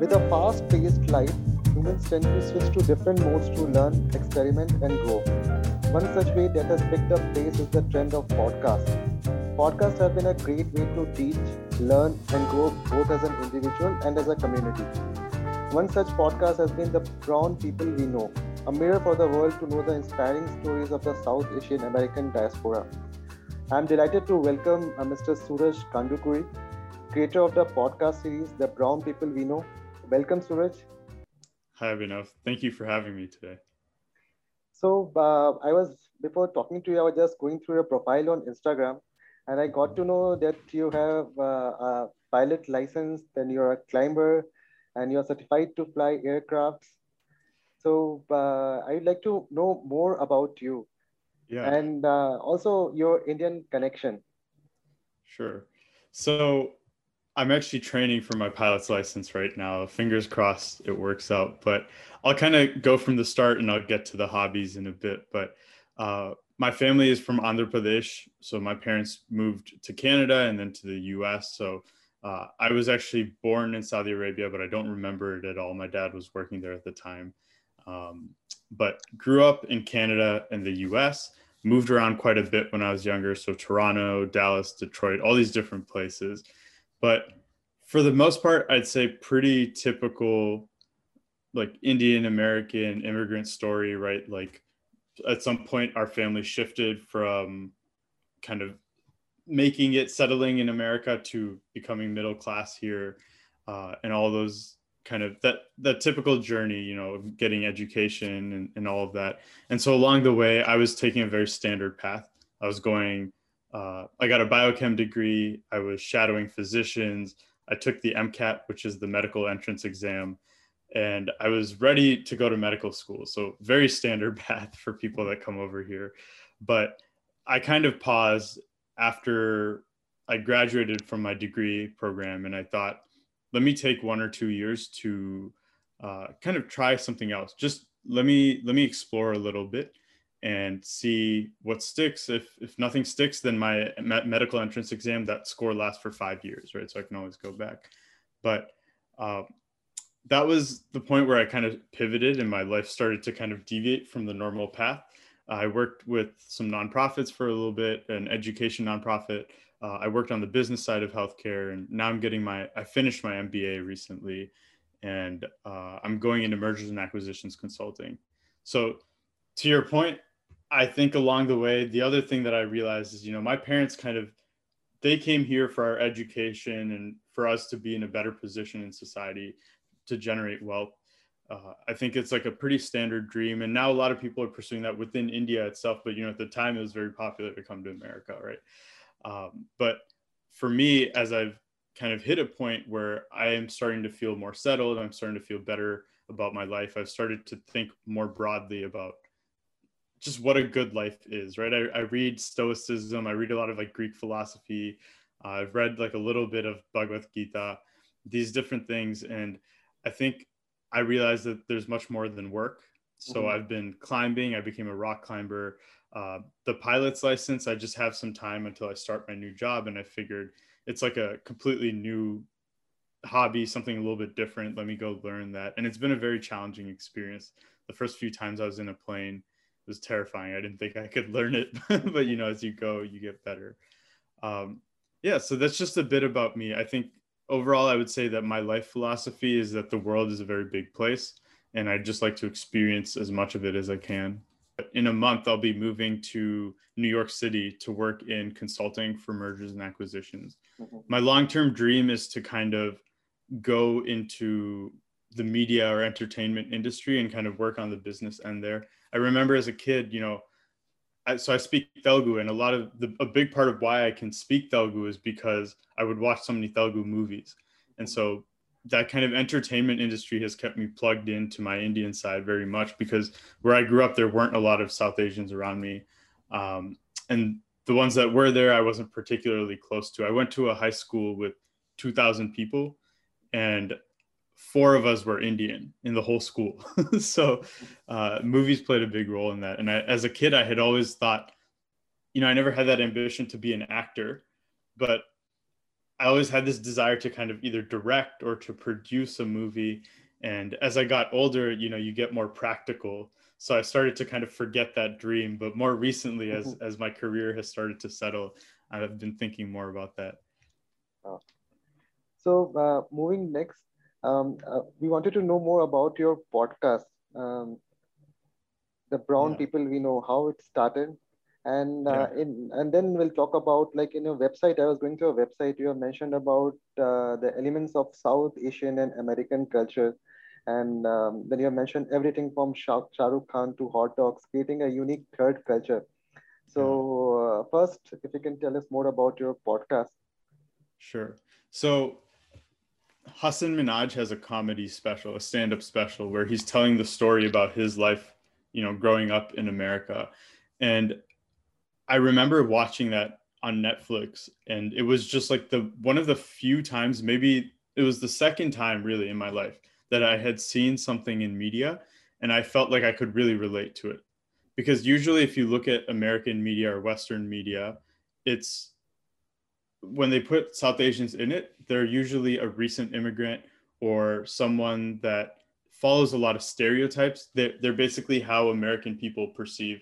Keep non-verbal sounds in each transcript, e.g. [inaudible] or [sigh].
With a fast paced life, humans tend to switch to different modes to learn, experiment, and grow. One such way that has picked up pace is the trend of podcasts. Podcasts have been a great way to teach, learn, and grow both as an individual and as a community. One such podcast has been The Brown People We Know, a mirror for the world to know the inspiring stories of the South Asian American diaspora. I'm delighted to welcome uh, Mr. Suraj Kandukuri, creator of the podcast series The Brown People We Know. Welcome, Suraj. Hi, Anubhav. Thank you for having me today. So, uh, I was, before talking to you, I was just going through your profile on Instagram, and I got to know that you have uh, a pilot license, then you're a climber, and you're certified to fly aircrafts. So, uh, I'd like to know more about you. Yeah. And uh, also your Indian connection. Sure. So, I'm actually training for my pilot's license right now. Fingers crossed it works out. But I'll kind of go from the start and I'll get to the hobbies in a bit. But uh, my family is from Andhra Pradesh. So my parents moved to Canada and then to the US. So uh, I was actually born in Saudi Arabia, but I don't remember it at all. My dad was working there at the time. Um, but grew up in Canada and the US, moved around quite a bit when I was younger. So Toronto, Dallas, Detroit, all these different places but for the most part, I'd say pretty typical, like Indian American immigrant story, right? Like at some point, our family shifted from kind of making it settling in America to becoming middle class here, uh, and all those kind of that that typical journey, you know, getting education and, and all of that. And so along the way, I was taking a very standard path. I was going uh, I got a biochem degree. I was shadowing physicians. I took the MCAT, which is the medical entrance exam, and I was ready to go to medical school. So, very standard [laughs] path for people that come over here. But I kind of paused after I graduated from my degree program, and I thought, let me take one or two years to uh, kind of try something else. Just let me let me explore a little bit and see what sticks. If if nothing sticks, then my medical entrance exam that score lasts for five years, right? So I can always go back. But uh, that was the point where I kind of pivoted and my life started to kind of deviate from the normal path. I worked with some nonprofits for a little bit, an education nonprofit. Uh, I worked on the business side of healthcare, and now I'm getting my. I finished my MBA recently, and uh, I'm going into mergers and acquisitions consulting. So, to your point, I think along the way, the other thing that I realized is, you know, my parents kind of they came here for our education and for us to be in a better position in society to generate wealth. Uh, I think it's like a pretty standard dream, and now a lot of people are pursuing that within India itself. But you know, at the time, it was very popular to come to America, right? Um, but for me, as I've kind of hit a point where I am starting to feel more settled, I'm starting to feel better about my life. I've started to think more broadly about just what a good life is, right? I, I read Stoicism, I read a lot of like Greek philosophy, uh, I've read like a little bit of Bhagavad Gita, these different things, and I think I realized that there's much more than work. So mm-hmm. I've been climbing. I became a rock climber. Uh, the pilot's license, I just have some time until I start my new job, and I figured it's like a completely new hobby, something a little bit different. Let me go learn that, and it's been a very challenging experience. The first few times I was in a plane, was terrifying. I didn't think I could learn it, [laughs] but you know, as you go, you get better. Um, yeah, so that's just a bit about me. I think overall, I would say that my life philosophy is that the world is a very big place, and I just like to experience as much of it as I can. In a month, I'll be moving to New York City to work in consulting for mergers and acquisitions. Mm-hmm. My long term dream is to kind of go into the media or entertainment industry and kind of work on the business end there. I remember as a kid, you know, I, so I speak Telugu, and a lot of the a big part of why I can speak Telugu is because I would watch so many Telugu movies, and so that kind of entertainment industry has kept me plugged into my Indian side very much because where I grew up, there weren't a lot of South Asians around me, um, and the ones that were there, I wasn't particularly close to. I went to a high school with 2,000 people, and four of us were Indian in the whole school. [laughs] so uh, movies played a big role in that. And I, as a kid, I had always thought, you know, I never had that ambition to be an actor, but I always had this desire to kind of either direct or to produce a movie. And as I got older, you know, you get more practical. So I started to kind of forget that dream. But more recently, as mm-hmm. as my career has started to settle, I've been thinking more about that. Oh. So uh, moving next, um, uh, we wanted to know more about your podcast. Um, the brown yeah. people we know how it started and uh, yeah. in and then we'll talk about like in your website i was going to a website you have mentioned about uh, the elements of south asian and american culture and um, then you have mentioned everything from Shah, Shah Rukh Khan to hot dogs creating a unique third culture so uh, first if you can tell us more about your podcast sure so Hasan Minhaj has a comedy special, a stand-up special, where he's telling the story about his life, you know, growing up in America. And I remember watching that on Netflix, and it was just like the one of the few times, maybe it was the second time really in my life that I had seen something in media and I felt like I could really relate to it. Because usually, if you look at American media or Western media, it's when they put South Asians in it, they're usually a recent immigrant or someone that follows a lot of stereotypes. They're, they're basically how American people perceive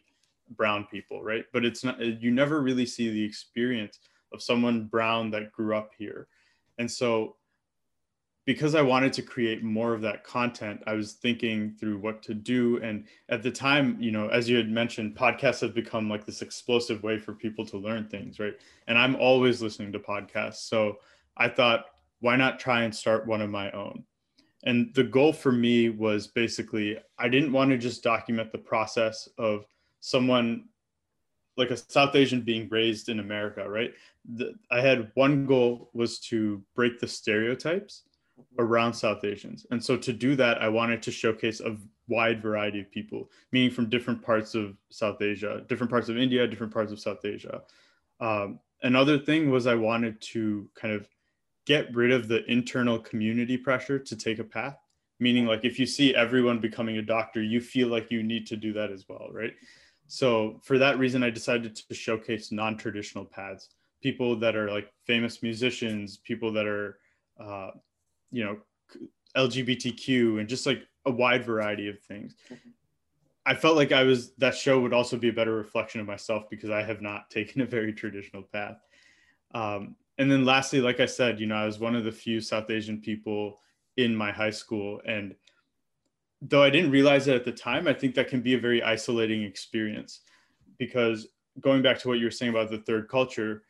brown people, right? But it's not, you never really see the experience of someone brown that grew up here. And so, because I wanted to create more of that content, I was thinking through what to do. And at the time, you know, as you had mentioned, podcasts have become like this explosive way for people to learn things, right? And I'm always listening to podcasts. So I thought, why not try and start one of my own? And the goal for me was basically, I didn't want to just document the process of someone like a South Asian being raised in America, right? The, I had one goal was to break the stereotypes around South Asians. And so to do that, I wanted to showcase a wide variety of people, meaning from different parts of South Asia, different parts of India, different parts of South Asia. Um, another thing was I wanted to kind of get rid of the internal community pressure to take a path, meaning like if you see everyone becoming a doctor, you feel like you need to do that as well, right? So for that reason, I decided to showcase non-traditional paths, people that are like famous musicians, people that are, uh, you know, LGBTQ, and just like a wide variety of things. I felt like I was that show would also be a better reflection of myself because I have not [laughs] taken a very traditional path. Um, and then lastly, like I said, you know, I was one of the few South Asian people in my high school, and though I didn't realize it at the time, I think that can be a very isolating experience because going back to what you were saying about the third culture,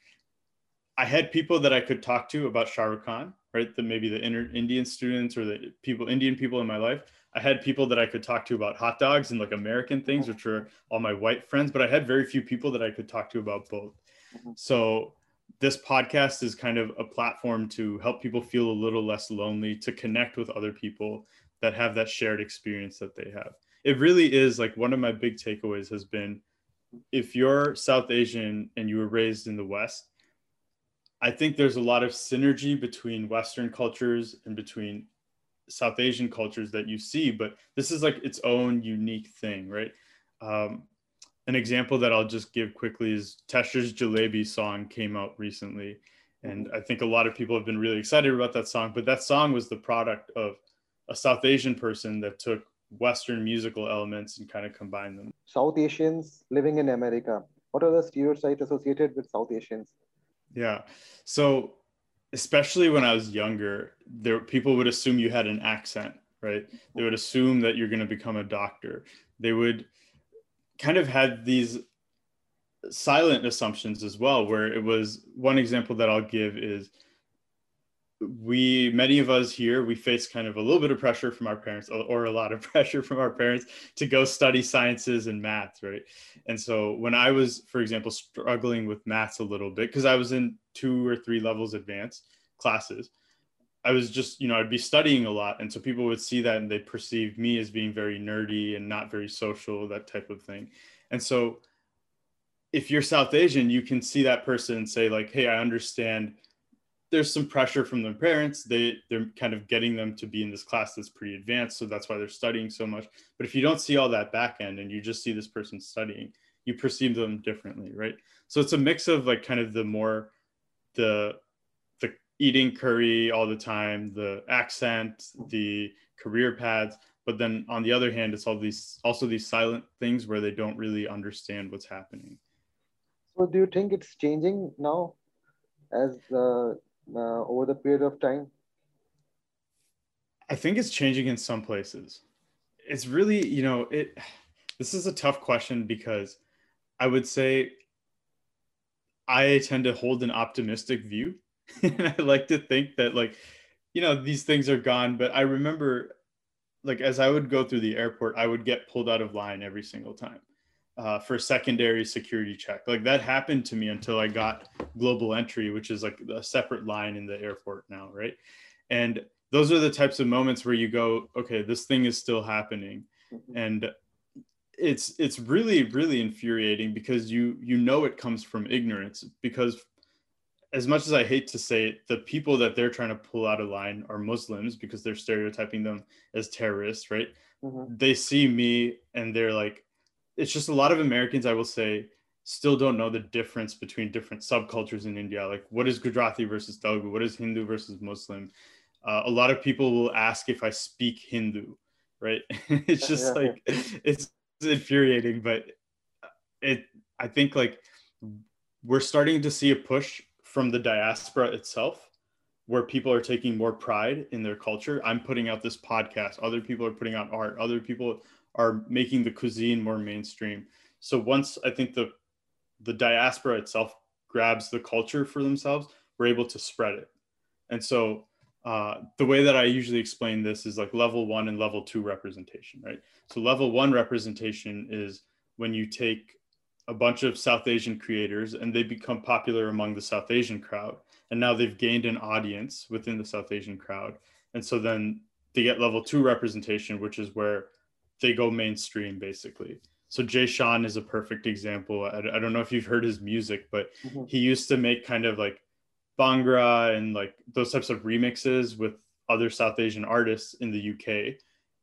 I had people that I could talk to about Shah Rukh Khan, right? The maybe the inner Indian students or the people, Indian people in my life. I had people that I could talk to about hot dogs and like American things, which are all my white friends, but I had very few people that I could talk to about both. Mm-hmm. So this podcast is kind of a platform to help people feel a little less lonely, to connect with other people, that have that shared experience that they have. It really is like one of my big takeaways has been if you're South Asian and you were raised in the West, I think there's a lot of synergy between Western cultures and between South Asian cultures that you see, but this is like its own unique thing, right? Um, an example that I'll just give quickly is Tesher's Jalebi song came out recently. And mm-hmm. I think a lot of people have been really excited about that song, but that song was the product of a South Asian person that took Western musical elements and kind of combined them. South Asians living in America. What are the stereotypes associated with South Asians? Yeah. So, especially when I was younger, there people would assume you had an accent, right? They would mm-hmm. assume that you're going to become a doctor. They would kind of had these silent assumptions as well, where it was one example that I'll give is we many of us here we face kind of a little bit of pressure from our parents or a lot of [laughs] pressure from our parents to go study sciences and math right? And so when i was for example struggling with maths a little bit because i was in two or three levels advanced classes i was just you know i'd be studying a lot and so people would see that and they perceive me as being very nerdy and not very social that type of thing and so if you're south asian you can see that person and say like hey i understand there's some pressure from their parents. They they're kind of getting them to be in this class that's pretty advanced, so that's why they're studying so much. But if you don't see all that back end and you just see this person studying, you perceive them differently, right? So it's a mix of like kind of the more the the eating curry all the time, the accent, the career paths. But then on the other hand, it's all these also these silent things where they don't really understand what's happening. So do you think it's changing now as uh, uh, over the period of time? I think it's changing in some places. It's really, you know, it this is a tough question because I would say I tend to hold an optimistic view. [laughs] and I like to think that like, you know, these things are gone. But I remember like as I would go through the airport, I would get pulled out of line every single time. Uh, for a secondary security check. Like that happened to me until I got global entry, which is like a separate line in the airport now, right? And those are the types of moments where you go, okay, this thing is still happening, mm-hmm. and it's it's really really infuriating because you you know it comes from ignorance because as much as I hate to say it, the people that they're trying to pull out of line are Muslims because they're stereotyping them as terrorists, right? Mm-hmm. They see me and they're like, it's just a lot of Americans, I will say, still don't know the difference between different subcultures in India. Like, what is Gujarati versus Telugu? What is Hindu versus Muslim? Uh, a lot of people will ask if I speak Hindu, right? [laughs] it's just yeah, like, it's infuriating, but it, I think like we're starting to see a push from the diaspora itself where people are taking more pride in their culture. I'm putting out this podcast, other people are putting out art, other people are making the cuisine more mainstream. So once I think the the diaspora itself grabs the culture for themselves, we're able to spread it. And so uh, the way that I usually explain this is like level one and level two representation, right? So level one representation is when you take a bunch of South Asian creators and they become popular among the South Asian crowd. And now they've gained an audience within the South Asian crowd. And so then they get level two representation, which is where they go mainstream basically. So Jay Sean is a perfect example. I, I don't know if you've heard his music, but mm-hmm. he used to make kind of like Bhangra and like those types of remixes with other South Asian artists in the UK.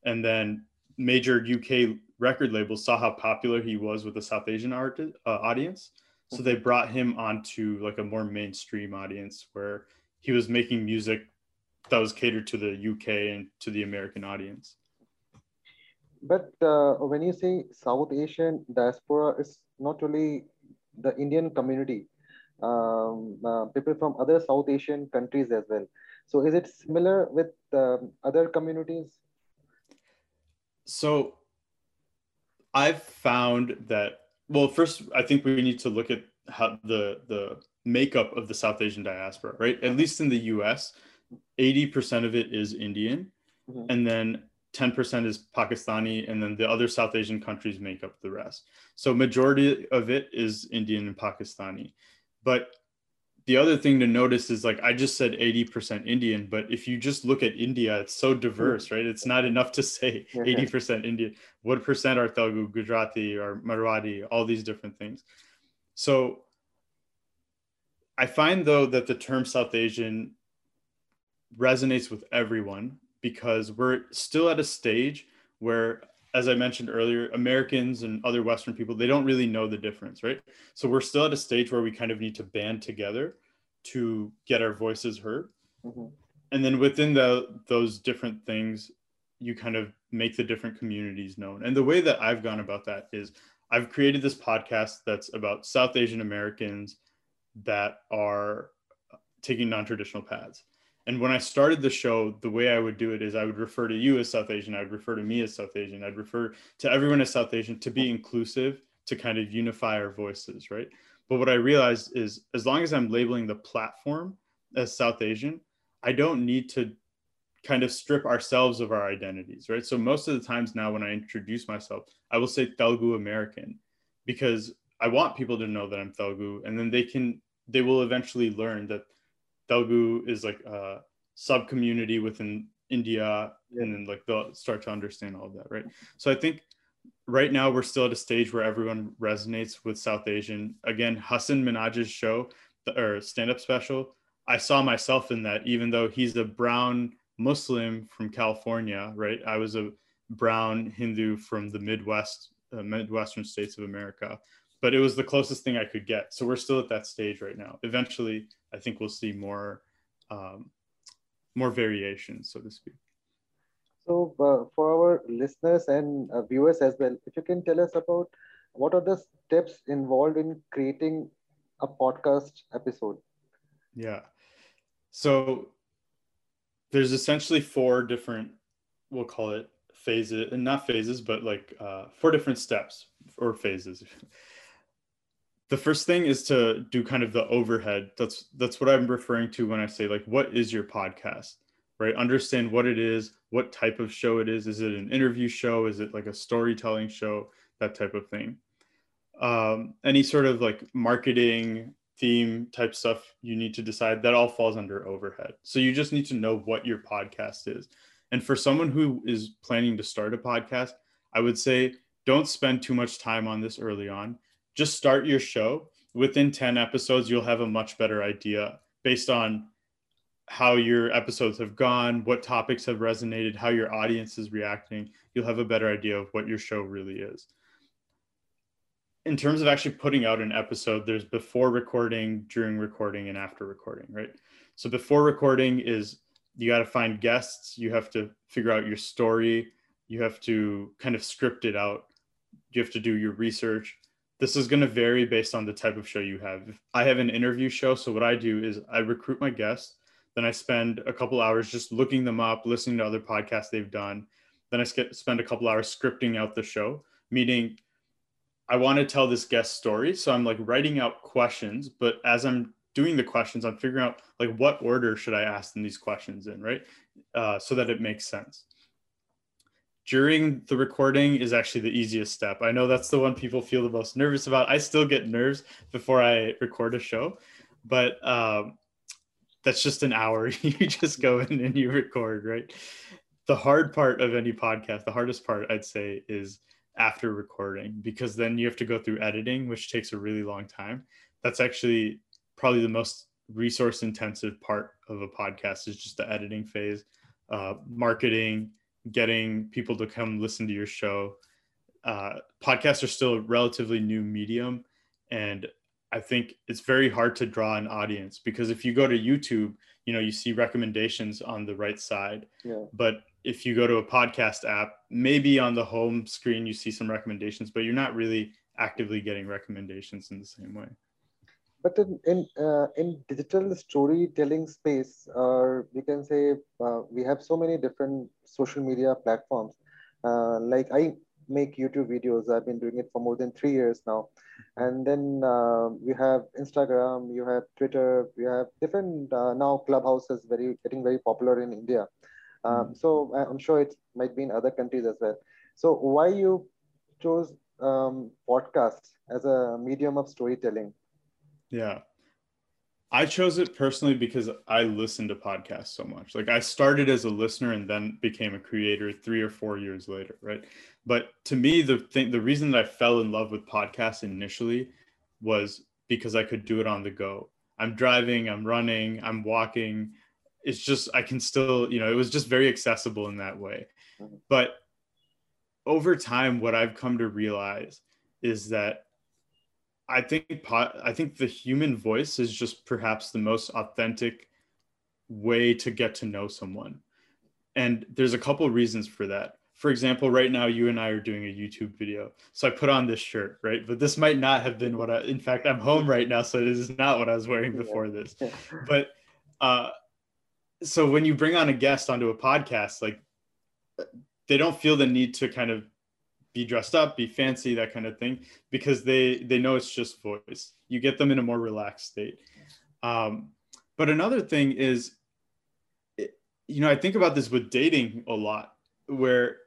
And then major UK record labels saw how popular he was with the South Asian art uh, audience, so they brought him onto like a more mainstream audience where he was making music that was catered to the UK and to the American audience. But uh, when you say South Asian diaspora, it's not only the Indian community, um, uh, people from other South Asian countries as well. So is it similar with um, other communities? So I've found that well, first I think we need to look at how the the makeup of the South Asian diaspora, right? At least in the US, 80% of it is Indian, mm-hmm. and then 10% is Pakistani, and then the other South Asian countries make up the rest. So majority of it is Indian and Pakistani. But the other thing to notice is like I just said 80% Indian, but if you just look at India, it's so hmm. diverse, right? It's not enough to say 80% Indian. What percent are Telugu, Gujarati, or Marathi, all these different things. So I find though that the term South Asian resonates with everyone because we're still at a stage where as I mentioned earlier, Americans and other Western people, they don't really know the difference, right? So we're still at a stage where we kind of need to band together to get our voices heard. Mm-hmm. And then within the those different things, you kind of make the different communities known. And the way that I've gone about that is I've created this podcast that's about South Asian Americans that are taking non-traditional paths. And when I started the show, the way I would do it is I would refer to you as South Asian, I would refer to me as South Asian, I'd refer to everyone as South Asian to be inclusive, to kind of unify our voices, right? But what I realized is as long as I'm labeling the platform as South Asian, I don't need to kind of strip ourselves of our identities, right? So most of the times now when I introduce myself, I will say Telugu American because I want people to know that I'm Telugu and then they can they will eventually learn that Telugu is like a sub community within India, and then like they'll start to understand all of that, right? So I think right now we're still at a stage where everyone resonates with South Asian. Again, Hasan Minhaj's show or stand-up special, I saw myself in that, even though he's a brown Muslim from California, right? I was a brown Hindu from the Midwest, uh, Midwestern states of America but it was the closest thing I could get. So we're still at that stage right now. Eventually, I think we'll see more um, more variation, so to speak. So, uh, for our listeners and uh, viewers as well, if you can tell us about what are the steps involved in creating a podcast episode? Yeah. So, there's essentially four different, we'll call it phases, and not phases, but like uh, four different steps or phases. The first thing is to do kind of the overhead. That's that's what I'm referring to when I say like, what is your podcast? right? Understand what it is what type of show it is. Is it an interview show? Is it like a storytelling show? That type of thing. Um, any sort of like marketing theme type stuff you need to decide that all falls under overhead. So you just need to know what your podcast is. And for someone who is planning to start a podcast i would say don't spend too much time on this early on just start your show within 10 episodes you'll have a much better idea based on how your episodes have gone, what topics have resonated, how your audience is reacting, you'll have a better idea of what your show really is. In terms of actually putting out an episode, there's before recording, during recording, and after recording, right? So before recording is you got to find guests, you have to figure out your story, you have to kind of script it out, you have to do your research. This is going to vary based on the type of show you have. I have an interview show, so what I do is I recruit my guests then I spend a couple hours just looking them up, listening to other podcasts they've done. Then I spend a couple hours scripting out the show, meaning I want to tell this guest story. So I'm like writing out questions, but as I'm doing the questions, I'm figuring out like what order should I ask them these questions in, right? Uh, so that it makes sense. During the recording is actually the easiest step. I know that's the one people feel the most nervous about. I still get nerves before I record a show, but um, that's just an hour. [laughs] you just go in and you record, right? The hard part of any podcast, the hardest part I'd say is after recording because then you have to go through editing, which takes a really long time. That's actually probably the most resource intensive part of a podcast is just the editing phase, uh, marketing, getting people to come listen to your show. Uh, podcasts are still a relatively new medium, and I think it's very hard to draw an audience because if you go to YouTube, you know, you see recommendations on the right side. Yeah. But if you go to a podcast app, maybe on the home screen you see some recommendations, but you're not really actively getting recommendations in the same way. But in in, uh, in digital storytelling space, or uh, we can say uh, we have so many different social media platforms. Uh, like I make YouTube videos. I've been doing it for more than three years now. And then uh, you have Instagram, you have Twitter, you have different uh, now Clubhouse is very getting very popular in India. Um. So I'm sure it might be in other countries as well. So why you chose um, podcast as a medium of storytelling? Yeah. I chose it personally because I listen to podcasts so much. Like I started as a listener and then became a creator three or four years later, right? But to me, the thing, the reason that I fell in love with podcasts initially was because I could do it on the go. I'm driving, I'm running, I'm walking. It's just I can still, you know, it was just very accessible in that way. Mm-hmm. But over time, what I've come to realize is that I think I think the human voice is just perhaps the most authentic way to get to know someone. And there's a couple reasons for that. For example, right now you and I are doing a YouTube video. So I put on this shirt, right? But this might not have been what I in fact I'm home right now, so this is not what I was wearing before this. But uh so when you bring on a guest onto a podcast, like they don't feel the need to kind of be dressed up, be fancy, that kind of thing, because they they know it's just voice. You get them in a more relaxed state. Um, but another thing is, you know, I think about this with dating a lot, where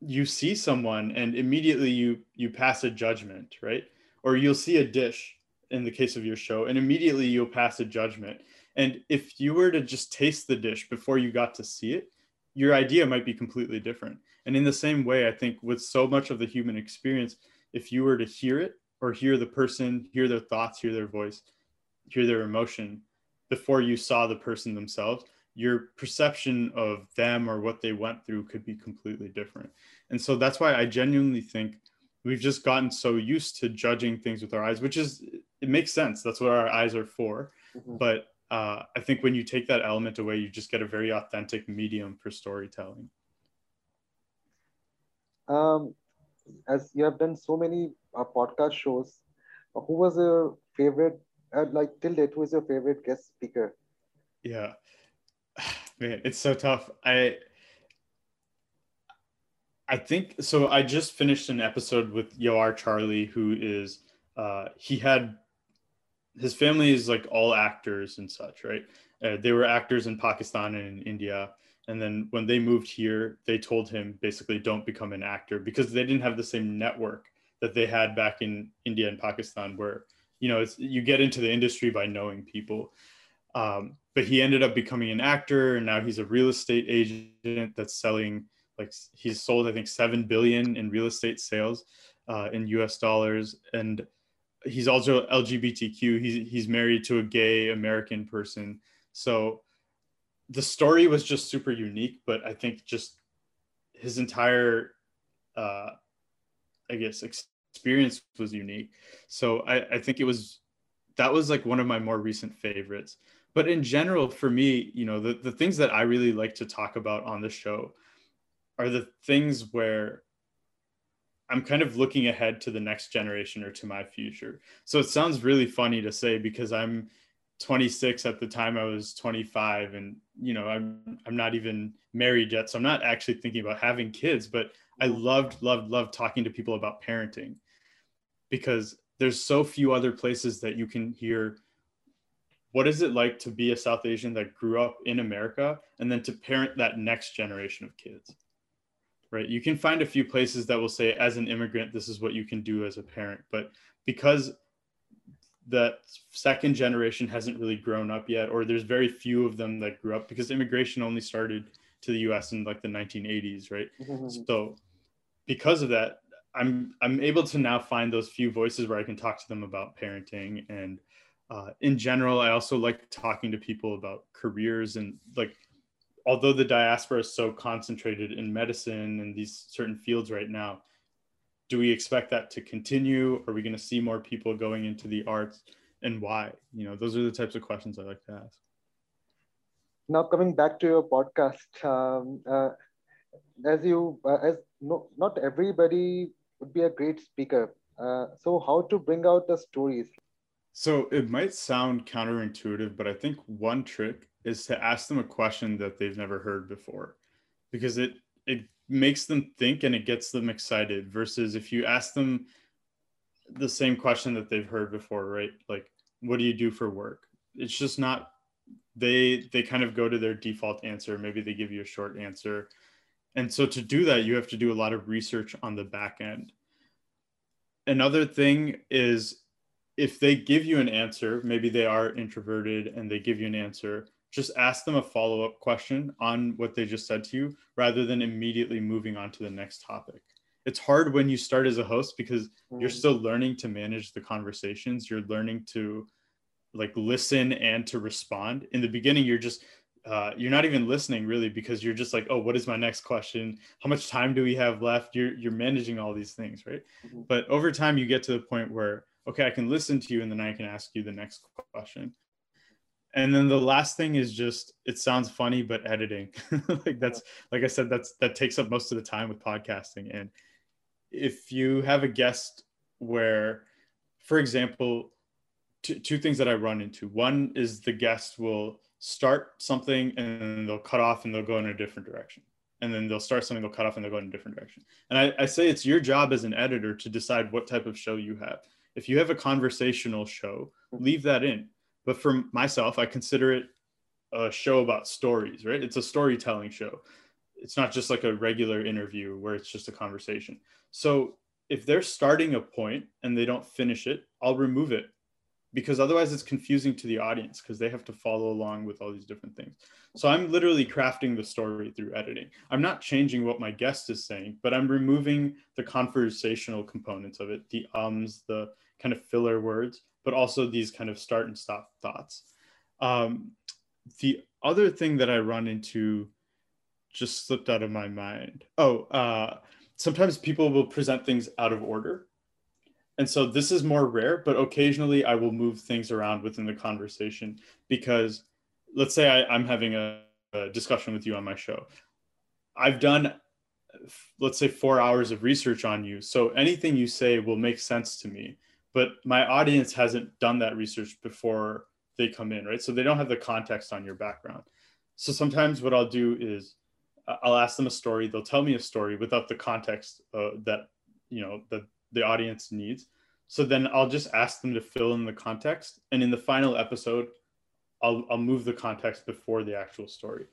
you see someone and immediately you you pass a judgment, right? Or you'll see a dish in the case of your show, and immediately you'll pass a judgment. And if you were to just taste the dish before you got to see it, your idea might be completely different. And in the same way, I think with so much of the human experience, if you were to hear it or hear the person, hear their thoughts, hear their voice, hear their emotion before you saw the person themselves, your perception of them or what they went through could be completely different. And so that's why I genuinely think we've just gotten so used to judging things with our eyes, which is, it makes sense. That's what our eyes are for. Mm-hmm. But uh, I think when you take that element away, you just get a very authentic medium for storytelling. Um, as you have done so many uh, podcast shows, who was your favorite? Uh, like till date, who is your favorite guest speaker? Yeah, [sighs] man, it's so tough. I I think so. I just finished an episode with Yoar Charlie, who is uh, he had his family is like all actors and such, right? Uh, they were actors in Pakistan and in India, and then when they moved here, they told him basically don't become an actor because they didn't have the same network that they had back in India and Pakistan, where you know you get into the industry by knowing people. Um, but he ended up becoming an actor, and now he's a real estate agent that's selling like he's sold I think seven billion in real estate sales uh, in U.S. dollars, and he's also LGBTQ. He's he's married to a gay American person, so the story was just super unique. But I think just his entire, uh, I guess, experience was unique. So I, I think it was that was like one of my more recent favorites. But in general, for me, you know, the, the things that I really like to talk about on the show are the things where I'm kind of looking ahead to the next generation or to my future. So it sounds really funny to say because I'm 26 at the time I was 25 and you know I'm I'm not even married yet so I'm not actually thinking about having kids but I loved loved loved talking to people about parenting because there's so few other places that you can hear what is it like to be a South Asian that grew up in America and then to parent that next generation of kids right? You can find a few places that will say, as an immigrant, this is what you can do as a parent. But because the second generation hasn't really grown up yet, or there's very few of them that grew up because immigration only started to the US in like the 1980s, right? Mm-hmm. So because of that, I'm I'm able to now find those few voices where I can talk to them about parenting and uh, in general, I also like talking to people about careers and like although the diaspora is so concentrated in medicine and these certain fields right now, do we expect that to continue? Are we going to see more people going into the arts and why? You know, those are the types of questions I like to ask. Now, coming back to your podcast, um, uh, as you, uh, as no, not everybody would be a great speaker. Uh, so, how to bring out the stories? So, it might sound counterintuitive, but I think one trick is to ask them a question that they've never heard before because it it makes them think and it gets them excited versus if you ask them the same question that they've heard before right? Like what do you do for work? It's just not they they kind of go to their default answer. Maybe they give you a short answer. And so to do that you have to do a lot of research on the back end. Another thing is if they give you an answer maybe they are introverted and they give you an answer just ask them a follow up question on what they just said to you rather than immediately moving on to the next topic. It's hard when you start as a host because mm. you're still learning to manage the conversations. You're learning to like listen and to respond. In the beginning, you're just uh, you're not even listening really because you're just like, oh, what is my next question? How much time do we have left? You're you're managing all these things, right? Mm-hmm. But over time, you get to the point where okay, I can listen to you and then I can ask you the next question and then the last thing is just it sounds funny but editing. [laughs] Like that's like i said that's that takes up most of the time with podcasting. And if you have a guest where for example two, two things that i run into. One is the guest will start something and then they'll cut off and they'll go in a different direction. And then they'll start something they'll cut off and they'll go in a different direction. And I, I say it's your job as an editor to decide what type of show you have. If you have a conversational show mm-hmm. leave that in but for myself, I consider it a show about stories, right? It's a storytelling show. It's not just like a regular interview where it's just a conversation. So if they're starting a point and they don't finish it, I'll remove it because otherwise it's confusing to the audience because they have to follow along with all these different things. So I'm literally crafting the story through editing. I'm not changing what my guest is saying, but I'm removing the conversational components of it, the ums, the kind of filler words, but also these kind of start and stop thoughts. Um, the other thing that I run into just slipped out of my mind. Oh, uh, sometimes people will present things out of order. and so this is more rare, but occasionally I will move things around within the conversation because let's say I, am having a, a discussion with you on my show. I've done, let's say, four hours of research on you. So anything you say will make sense to me. But my audience hasn't done that research before they come in, right? So they don't have the context on your background. So sometimes what I'll do is I'll ask them a story. They'll tell me a story without the context uh, that you know that the audience needs. So then I'll just ask them to fill in the context, and in the final episode, I'll I'll move the context before the actual story.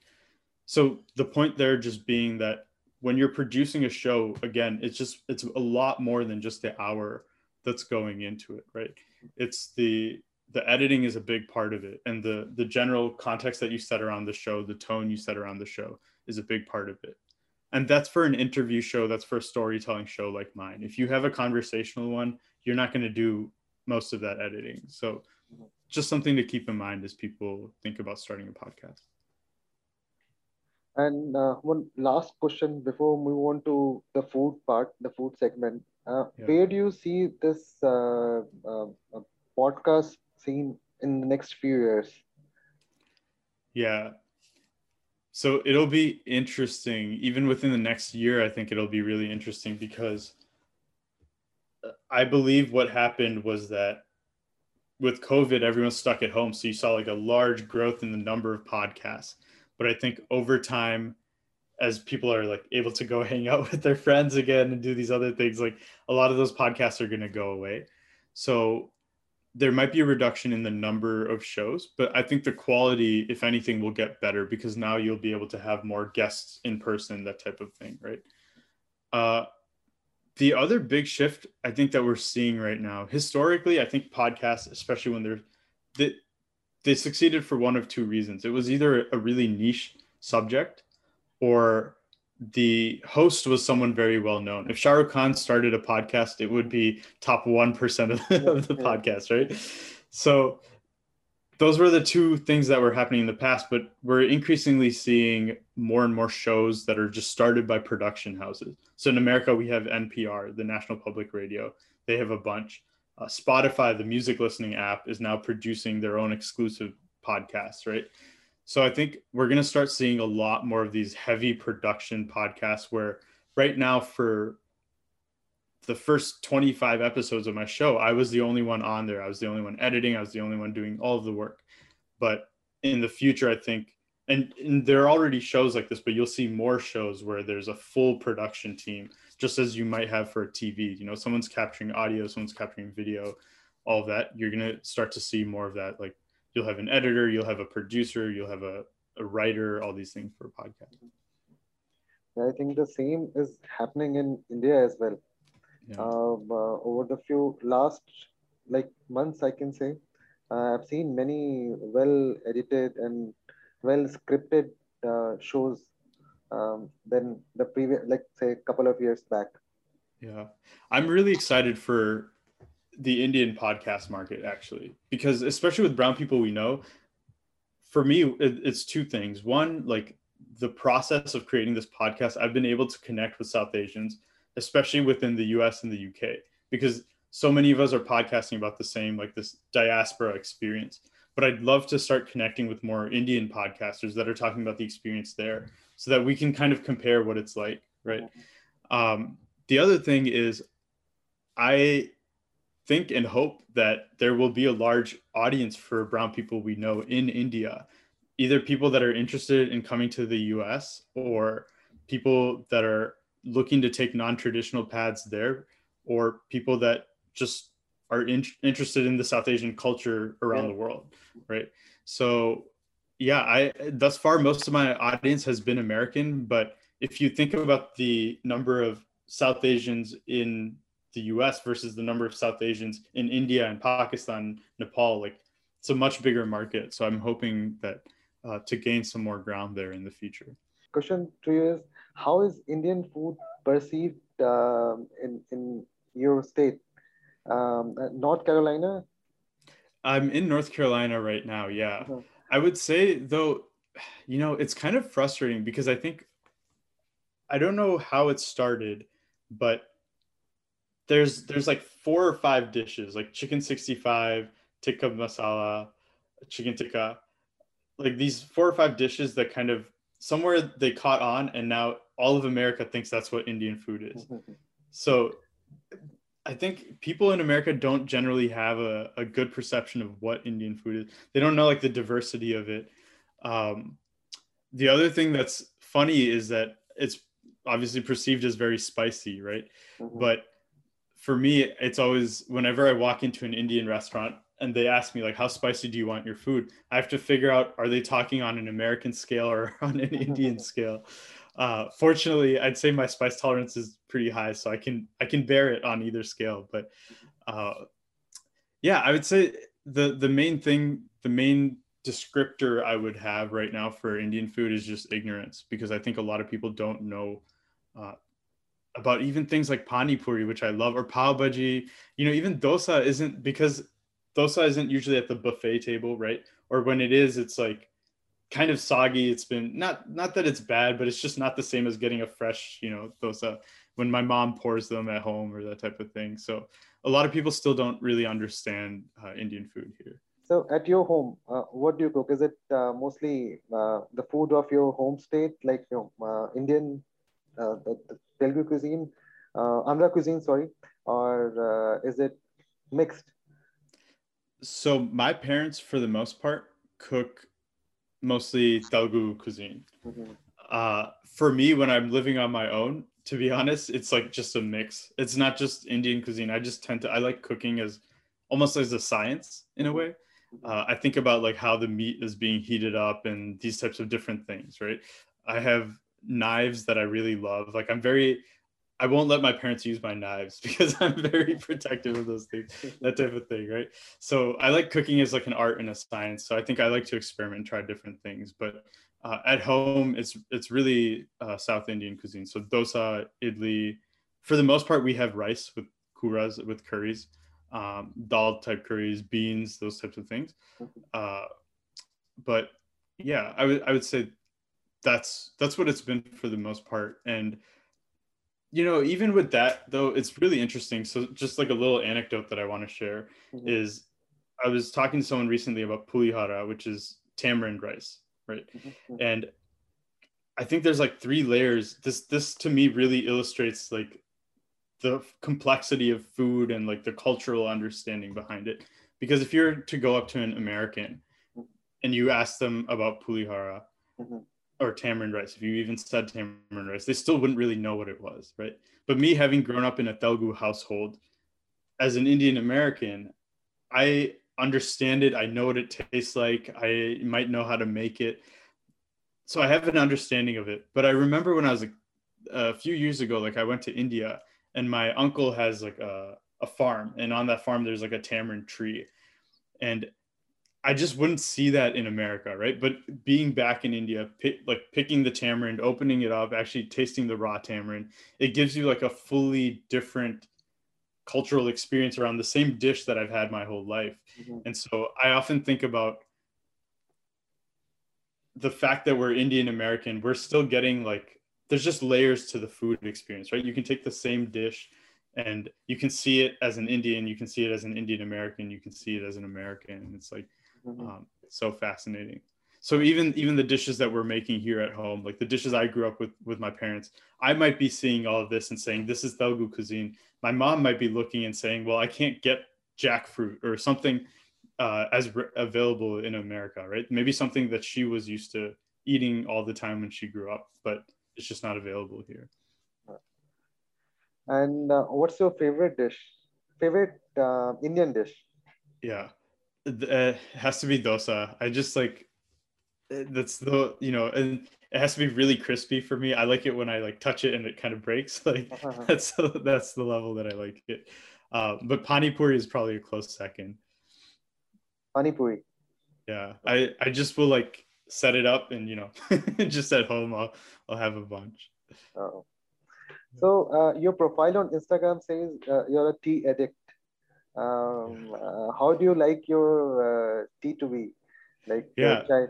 So the point there just being that when you're producing a show, again, it's just it's a lot more than just the hour that's going into it, right? It's the the editing is a big part of it, and the the general context that you set around the show, the tone you set around the show, is a big part of it. And that's for an interview show. That's for a storytelling show like mine. If you have a conversational one, you're not going to do most of that editing. So just something to keep in mind as people think about starting a podcast. And uh, one last question before we move on to the food part, the food segment. Uh, yeah. Where do you see this uh, uh podcast scene in the next few years? Yeah. So it'll be interesting. Even within the next year, I think it'll be really interesting because I believe what happened was that with COVID, everyone's stuck at home. So you saw like a large growth in the number of podcasts. But I think over time, as people are like able to go [laughs] hang out with their friends again and do these other things, like a lot of those podcasts are going to go away. So there might be a reduction in the number of shows, but I think the quality, if anything, will get better because now you'll be able to have more guests in person, that type of thing, right? Uh, the other big shift I think that we're seeing right now, historically, I think podcasts, especially when they're they, they succeeded for one of two reasons. It was either a really niche subject or the host was someone very well known. If Shah Rukh Khan started a podcast, it would be top 1% of the, of the podcast, right? So those were the two things that were happening in the past, but we're increasingly seeing more and more shows that are just started by production houses. So in America, we have NPR, the National Public Radio. They have a bunch. Uh, Spotify, the music listening app, is now producing their own exclusive podcasts, right? So I think we're going to start seeing a lot more of these heavy production podcasts where right now for the first 25 episodes of my show, I was the only one on there. I was the only one editing. I was the only one doing all of the work. But in the future, I think, and, and, there are already shows like this, but you'll see more shows where there's a full production team, just as you might have for a TV. You know, someone's capturing audio, someone's capturing video, all of that. You're going to start to see more of that. Like you'll have an editor, you'll have a producer, you'll have a, a writer, all these things for a podcast. I think the same is happening in India as well yeah. Um, uh, over the few last like months i can say uh, i've seen many well edited and well scripted uh, shows um, than the previous like say a couple of years back yeah i'm really excited for the indian podcast market actually because especially with brown people we know for me it, it's two things one like the process of creating this podcast i've been able to connect with south asians especially within the US and the UK, because so many of us are podcasting about the same, like this diaspora experience. But I'd love to start connecting with more Indian podcasters that are talking about the experience there so that we can kind of compare what it's like, right? Um, the other thing is, I think and hope that there will be a large audience for brown people we know in India, either people that are interested in coming to the US or people that are looking to take non-traditional paths there or people that just are in, interested in the south asian culture around yeah. the world right so yeah i thus far most of my audience has been american but if you think about the number of south asians in the us versus the number of south asians in india and pakistan nepal like it's a much bigger market so i'm hoping that uh, to gain some more ground there in the future question to you is how is Indian food perceived uh, in in your state, um, North Carolina? I'm in North Carolina right now. Yeah, uh-huh. I would say though, you know, it's kind of frustrating because I think I don't know how it started, but there's there's like four or five dishes like chicken 65 tikka masala chicken tikka. Like these four or five dishes that kind of somewhere they caught on and now all of america thinks that's what indian food is. [laughs] So i think people in america don't generally have a, a good perception of what indian food is. They don't know like the diversity of it. Um, the other thing that's funny is that it's obviously perceived as very spicy right? Mhm. but for me it's always whenever i walk into an indian restaurant and they ask me like how spicy do you want your food? I have to figure out are they talking on an american scale or [laughs] on an indian [laughs] scale? Uh, fortunately i'd say my spice tolerance is pretty high so i can i can bear it on either scale but uh, yeah i would say the the main thing the main descriptor i would have right now for indian food is just ignorance because i think a lot of people don't know uh, about even things like pani puri, which I love, or pav bhaji. You know, even dosa isn't because dosa isn't usually at the buffet table, right? Or when it is, it's like kind of soggy. It's been not not that it's bad, but it's just not the same as getting a fresh, you know, dosa when my mom pours them at home or that type of thing. So a lot of people still don't really understand uh, Indian food here. So, at your home, uh, what do you cook? Is it uh, mostly uh, the food of your home state, like you know, uh, Indian, uh, the, the Telugu cuisine, uh, Andhra cuisine, sorry, or uh, is it mixed? So my parents, for the most part, cook mostly Telugu cuisine. Mhm. uh, for me when i'm living on my own to be honest it's like just a mix it's not just indian cuisine i just tend to i like cooking as almost as a science in a way uh, i think about like how the meat is being heated up and these types of different things right i have knives that i really love. Like i'm very i won't let my parents use my knives [laughs] because i'm very protective of those things that type of thing right? So i like cooking as like an art and a science. So i think i like to experiment and try different things. But uh, at home it's it's really uh, south indian cuisine. So dosa idli for the most part we have rice with kuras with curries um, dal type curries beans those types of things. Uh, but yeah i would i would say that's that's what it's been for the most part and you know even with that though it's really interesting so just like a little anecdote that i want to share Mhm. is I was talking to someone recently about pulihara, which is tamarind rice, right? Mhm. And I think there's like three layers. This this to me really illustrates like the complexity of food and like the cultural understanding behind it. Because if you're to go up to an American and you ask them about pulihara Mhm. Or tamarind rice, if you even said tamarind rice, they still wouldn't really know what it was, right? But me having grown up in a Telugu household as an Indian American, I understand it. I know what it tastes like. I might know how to make it. So I have an understanding of it. But I remember when I was like, a few years ago, like I went to India and my uncle has like a, a farm. And on that farm, there's like a tamarind tree. And I just wouldn't see that in America, right? But being back in India, pick, like picking the tamarind, opening it up, actually tasting the raw tamarind, it gives you like a fully different cultural experience around the same dish that I've had my whole life. Mhm. And so I often think about the fact that we're Indian American, we're still getting like, there's just layers to the food experience, right? You can take the same dish and you can see it as an Indian, you can see it as an Indian American, you can see it as an American. And it's like, Mhm. um, so fascinating. So even even the dishes that we're making here at home, like the dishes I grew up with with my parents, I might be seeing all of this and saying this is Telugu cuisine. My mom might be looking and saying, well, I can't get jackfruit or something uh, as re- available in America, right? Maybe something that she was used to eating all the time when she grew up, but it's just not available here. And uh, what's your favorite dish? Favorite uh, Indian dish? Yeah, uh, it has to be dosa. I just like uh, that's the you know, and it has to be really crispy for me. I like it when I like touch it and it kind of breaks. [laughs] Like that's that's the level that I like it. Uh, but pani puri is probably a close second. Pani puri. Yeah, I I just will like set it up and you know [laughs] just at home I'll I'll have a bunch. Oh. So uh, your profile on Instagram says uh, you're a tea addict. Um, uh, how do you like your uh, tea to be? Like Yeah. chai?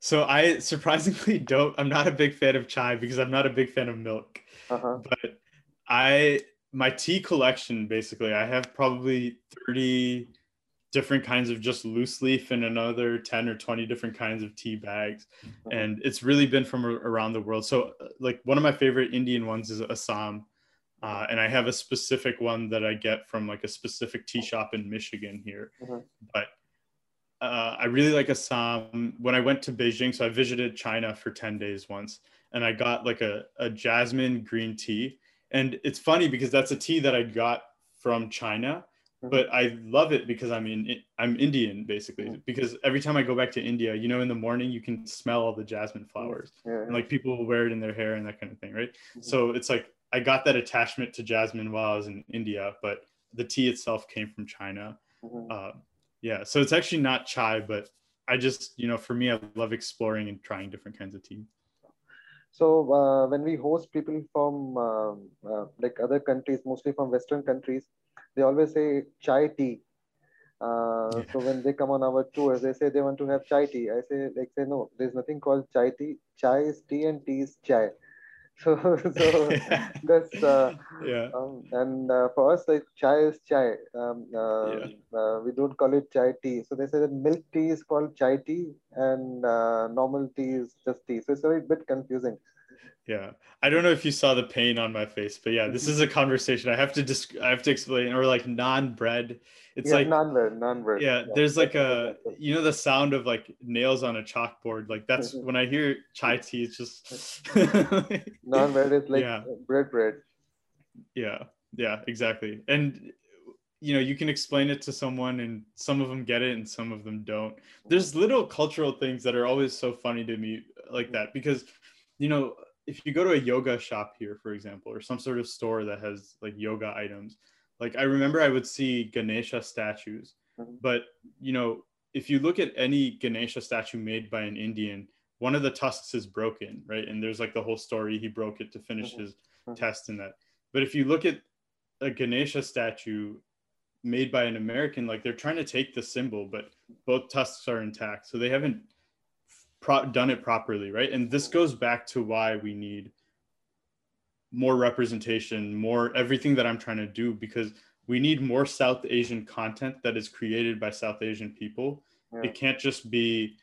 So I surprisingly [laughs] don't. I'm not a big fan of chai because I'm not a big fan of milk. Uh-huh. But I my tea collection basically i have probably 30 different kinds of just loose leaf and another 10 or 20 different kinds of tea bags Mhm. and it's really been from around the world so uh, like one of my favorite indian ones is assam uh, and i have a specific one that i get from like a specific tea shop in michigan here Mhm. but uh, i really like assam when i went to beijing so i visited china for 10 days once and i got like a, a jasmine green tea and it's funny because that's a tea that i got from china. But I love it because I'm in I'm Indian basically Mhm. because every time I go back to India, you know, in the morning you can smell all the jasmine flowers Yeah, and like people will wear it in their hair and that kind of thing, right? Mhm. So it's like I got that attachment to jasmine while I was in India, but the tea itself came from China. Mhm. Uh, yeah, so it's actually not chai, but I just you know for me I love exploring and trying different kinds of tea. So uh, when we host people from um, uh, like other countries, mostly from Western countries, they always say chai tea. Uh, Yeah. So when they come on our tours, they say they want to have chai tea. I say like say no, there's nothing called chai tea. Chai is tea and tea is chai. [laughs] So so [laughs] that's uh, yeah. um, and uh, for us like chai is chai. Um, uh, Yeah. uh, we don't call it chai tea. So they say that milk tea is called chai tea and uh, normal tea is just tea. So it's a bit confusing. Yeah, I don't know if you saw the pain on my face, but yeah, this is a conversation I have to just I have to explain or like naan bread. It's yeah, like naan bread, non-bread. yeah, there's like a you know the sound of like nails on a chalkboard. Like that's mm-hmm. when I hear chai tea, it's just [laughs] non-word is like Yeah. bread, bread. yeah, yeah, exactly. And you know, you can explain it to someone and some of them get it and some of them don't. There's little cultural things that are always so funny to me like that because you know, if you go to a yoga shop here, for example, or some sort of store that has like yoga items, like I remember I would see Ganesha statues, Mhm. but you know, if you look at any Ganesha statue made by an Indian, one of the tusks is broken, right? And there's like the whole story he broke it to finish Mhm. his Mhm. test in that. But if you look at a Ganesha statue made by an American, like they're trying to take the symbol, but both tusks are intact. So they haven't pro- done it properly, right? And this goes back to why we need more representation, more everything that I'm trying to do because we need more South Asian content that is created by South Asian people. Yeah. It can't just be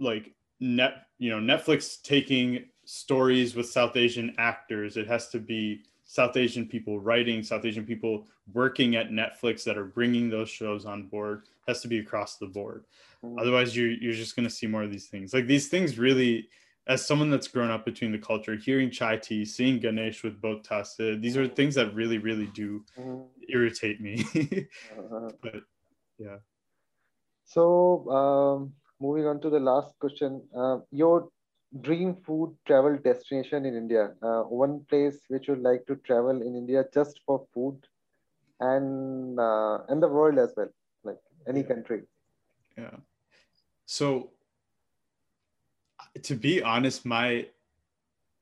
like net, you know, Netflix taking stories with South Asian actors. It has to be South Asian people writing, South Asian people working at Netflix that are bringing those shows on board. Has to be across the board. Mhm. Otherwise, you're you're just gonna see more of these things. Like these things really, as someone that's grown up between the culture, hearing chai tea, seeing Ganesh with both tusks, uh, these are things that really, really do Mhm. irritate me. Uh-huh. [laughs] but yeah, So um, moving on to the last question, uh, your dream food travel destination in India, uh, one place which you'd like to travel in India just for food, and uh, and the world as well, any country. yeah. So, to be honest, my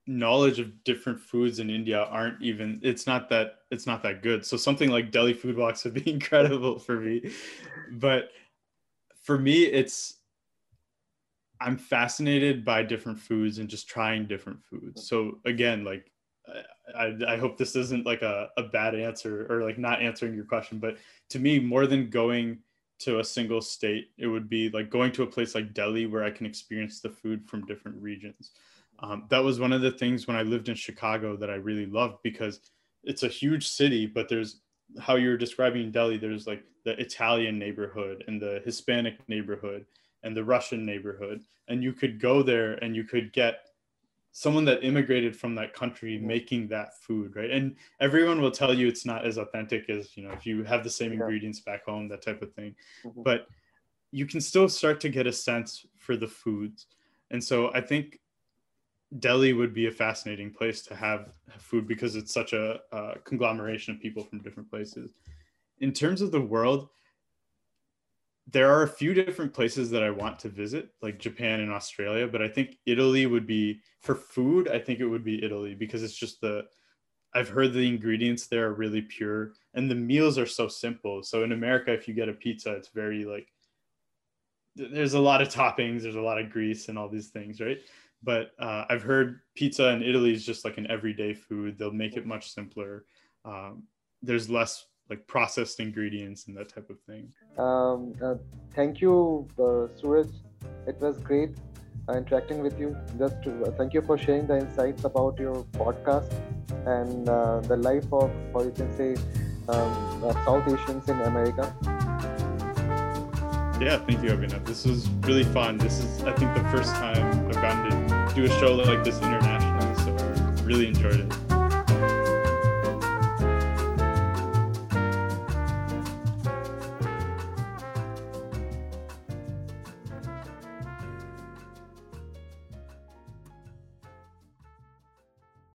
knowledge of different foods in India aren't even it's not that it's not that good. So something like Delhi food walks would be [laughs] incredible for me. But for me it's I'm fascinated by different foods and just trying different foods. So again, like I, I hope this isn't like a, a bad answer or like not answering your question, but to me, more than going to a single state, it would be like going to a place like Delhi where I can experience the food from different regions. Um, that was one of the things when I lived in Chicago that I really loved because it's a huge city, but there's how you're describing Delhi, there's like the Italian neighborhood and the Hispanic neighborhood and the Russian neighborhood. And you could go there and you could get someone that immigrated from that country making that food, right? And everyone will tell you it's not as authentic as, you know, if you have the same Yeah. ingredients back home, that type of thing. Mhm. But you can still start to get a sense for the foods. And so I think Delhi would be a fascinating place to have food because it's such a, a conglomeration of people from different places. In terms of the world, there are a few different places that I want to visit, like Japan and Australia, but I think Italy would be for food. I think it would be Italy because it's just the I've heard the ingredients there are really pure and the meals are so simple. So in America, if you get a pizza, it's very like there's a lot of toppings, there's a lot of grease and all these things, right? But uh, I've heard pizza in Italy is just like an everyday food. They'll make it much simpler. um, there's less like processed ingredients and that type of thing. Um, uh, thank you, uh, Suraj. It was great uh, interacting with you. Just to, uh, thank you for sharing the insights about your podcast and uh, the life of, or you can say, um, uh, South Asians in America. Yeah, thank you, Abhinav. This was really fun. This is, I think, the first time I've gotten to do a show like this internationally, so I really enjoyed it.